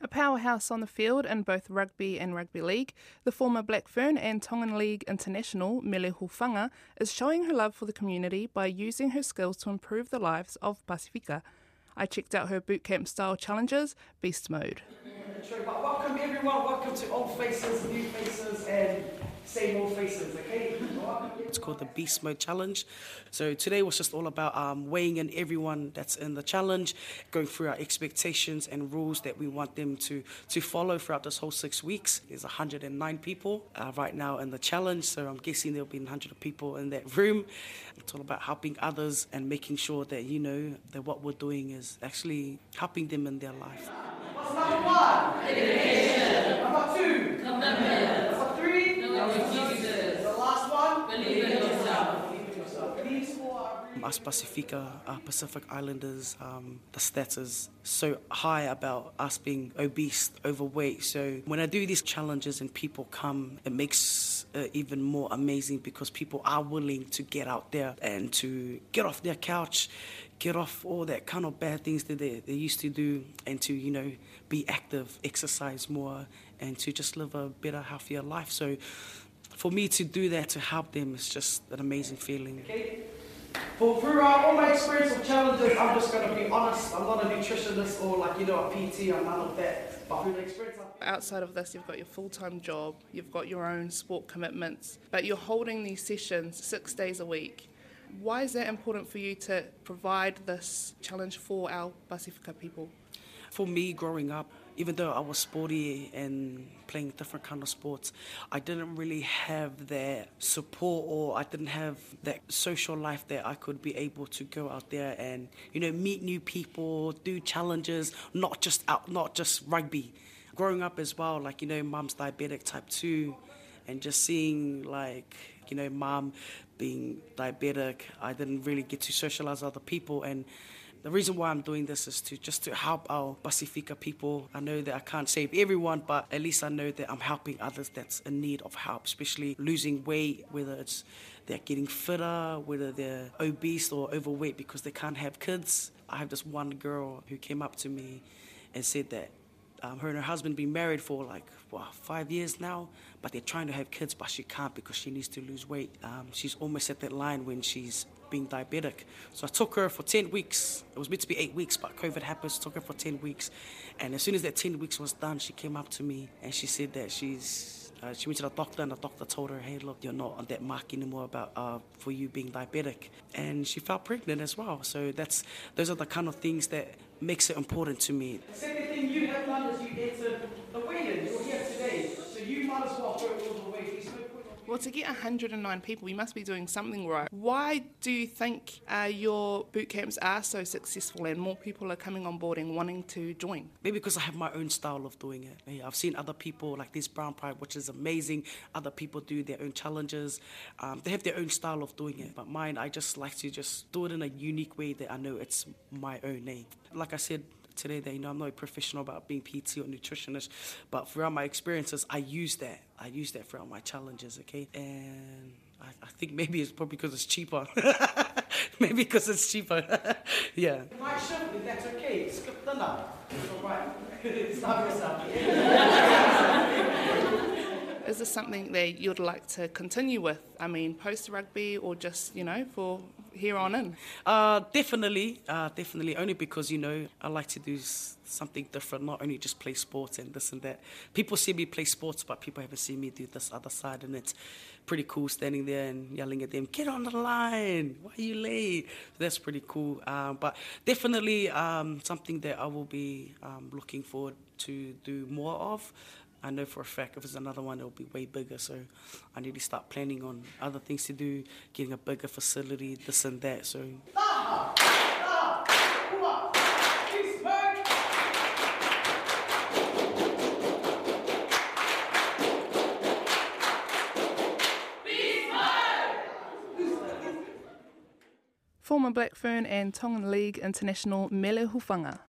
A powerhouse on the field in both rugby and rugby league, the former Black Fern and Tongan League international Mele Hufanga is showing her love for the community by using her skills to improve the lives of Pasifika. I checked out her bootcamp style challenges, Beast Mode. Welcome everyone, welcome to Old Faces, New Faces, and Same Old Faces, okay? It's called the Beast Mode Challenge. So today was just all about um, weighing in everyone that's in the challenge, going through our expectations and rules that we want them to, to follow throughout this whole six weeks. There's 109 people uh, right now in the challenge, so I'm guessing there'll be 100 people in that room. It's all about helping others and making sure that you know that what we're doing is actually helping them in their life. What's number one? Dedication. Number two? Commitment. Number three? No. The last one? Believe in yourself. Believe in yourself. These four are really Us Pasifika, uh, Pacific Islanders, um, the stats is so high about us being obese, overweight. So when I do these challenges and people come, it makes it even more amazing because people are willing to get out there and to get off their couch, get off all that kind of bad things that they, they used to do, and to you know be active, exercise more, and to just live a better, healthier life. So for me to do that to help them is just an amazing feeling. Okay. For throughout all my experience of challenges, I'm just going to be honest. I'm not a nutritionist or like you know a PT. I'm none of that. But through the experience, I've Outside of this, you've got your full time job, you've got your own sport commitments, but you're holding these sessions six days a week. Why is that important for you to provide this challenge for our Pasifika people? For me, growing up, even though I was sporty and playing different kind of sports, I didn't really have that support or I didn't have that social life that I could be able to go out there and you know meet new people, do challenges, not just out, not just rugby. Growing up as well, like you know, mum's diabetic type two, and just seeing like you know mum being diabetic, I didn't really get to socialize other people and. The reason why I'm doing this is to just to help our Pasifika people. I know that I can't save everyone, but at least I know that I'm helping others that's in need of help, especially losing weight, whether it's they're getting fitter, whether they're obese or overweight because they can't have kids. I have this one girl who came up to me and said that um, her and her husband been married for like five years now, but they're trying to have kids, but she can't because she needs to lose weight. Um, she's almost at that line when she's being diabetic. So I took her for 10 weeks. It was meant to be eight weeks, but COVID happened, so took her for 10 weeks. And as soon as that 10 weeks was done, she came up to me and she said that she's uh, she went to the doctor and the doctor told her, hey, look, you're not on that mark anymore about uh, for you being diabetic. And she felt pregnant as well. So that's those are the kind of things that makes it important to me. The second thing you have done is you entered the weigh-in. You're here today, so you might as well go all the way. There's no point of Well, to get 109 people, you must be doing something right. Why do you think uh, your boot camps are so successful and more people are coming on board and wanting to join? Maybe because I have my own style of doing it. I've seen other people like this Brown Pride, which is amazing. Other people do their own challenges. Um, they have their own style of doing it. But mine, I just like to just do it in a unique way that I know it's my own name. Like I said today, that you know I'm not a professional about being PT or nutritionist, but throughout my experiences, I use that. I use that throughout my challenges. Okay, and I, I think maybe it's probably because it's cheaper. maybe because it's cheaper. yeah. night shift, if that's okay. Skip dinner. It's all right. Stop yourself. Is this something that you'd like to continue with? I mean, post rugby or just, you know, for here on in? Uh, definitely, uh, definitely. Only because you know I like to do something different, not only just play sports and this and that. People see me play sports, but people haven't seen me do this other side, and it's pretty cool standing there and yelling at them, "Get on the line! Why are you late?" That's pretty cool. Um, but definitely um, something that I will be um, looking forward to do more of. I know for a fact if it's another one, it'll be way bigger. So I need to start planning on other things to do, getting a bigger facility, this and that. So Former Black Fern and Tongan League international Mele Hufanga.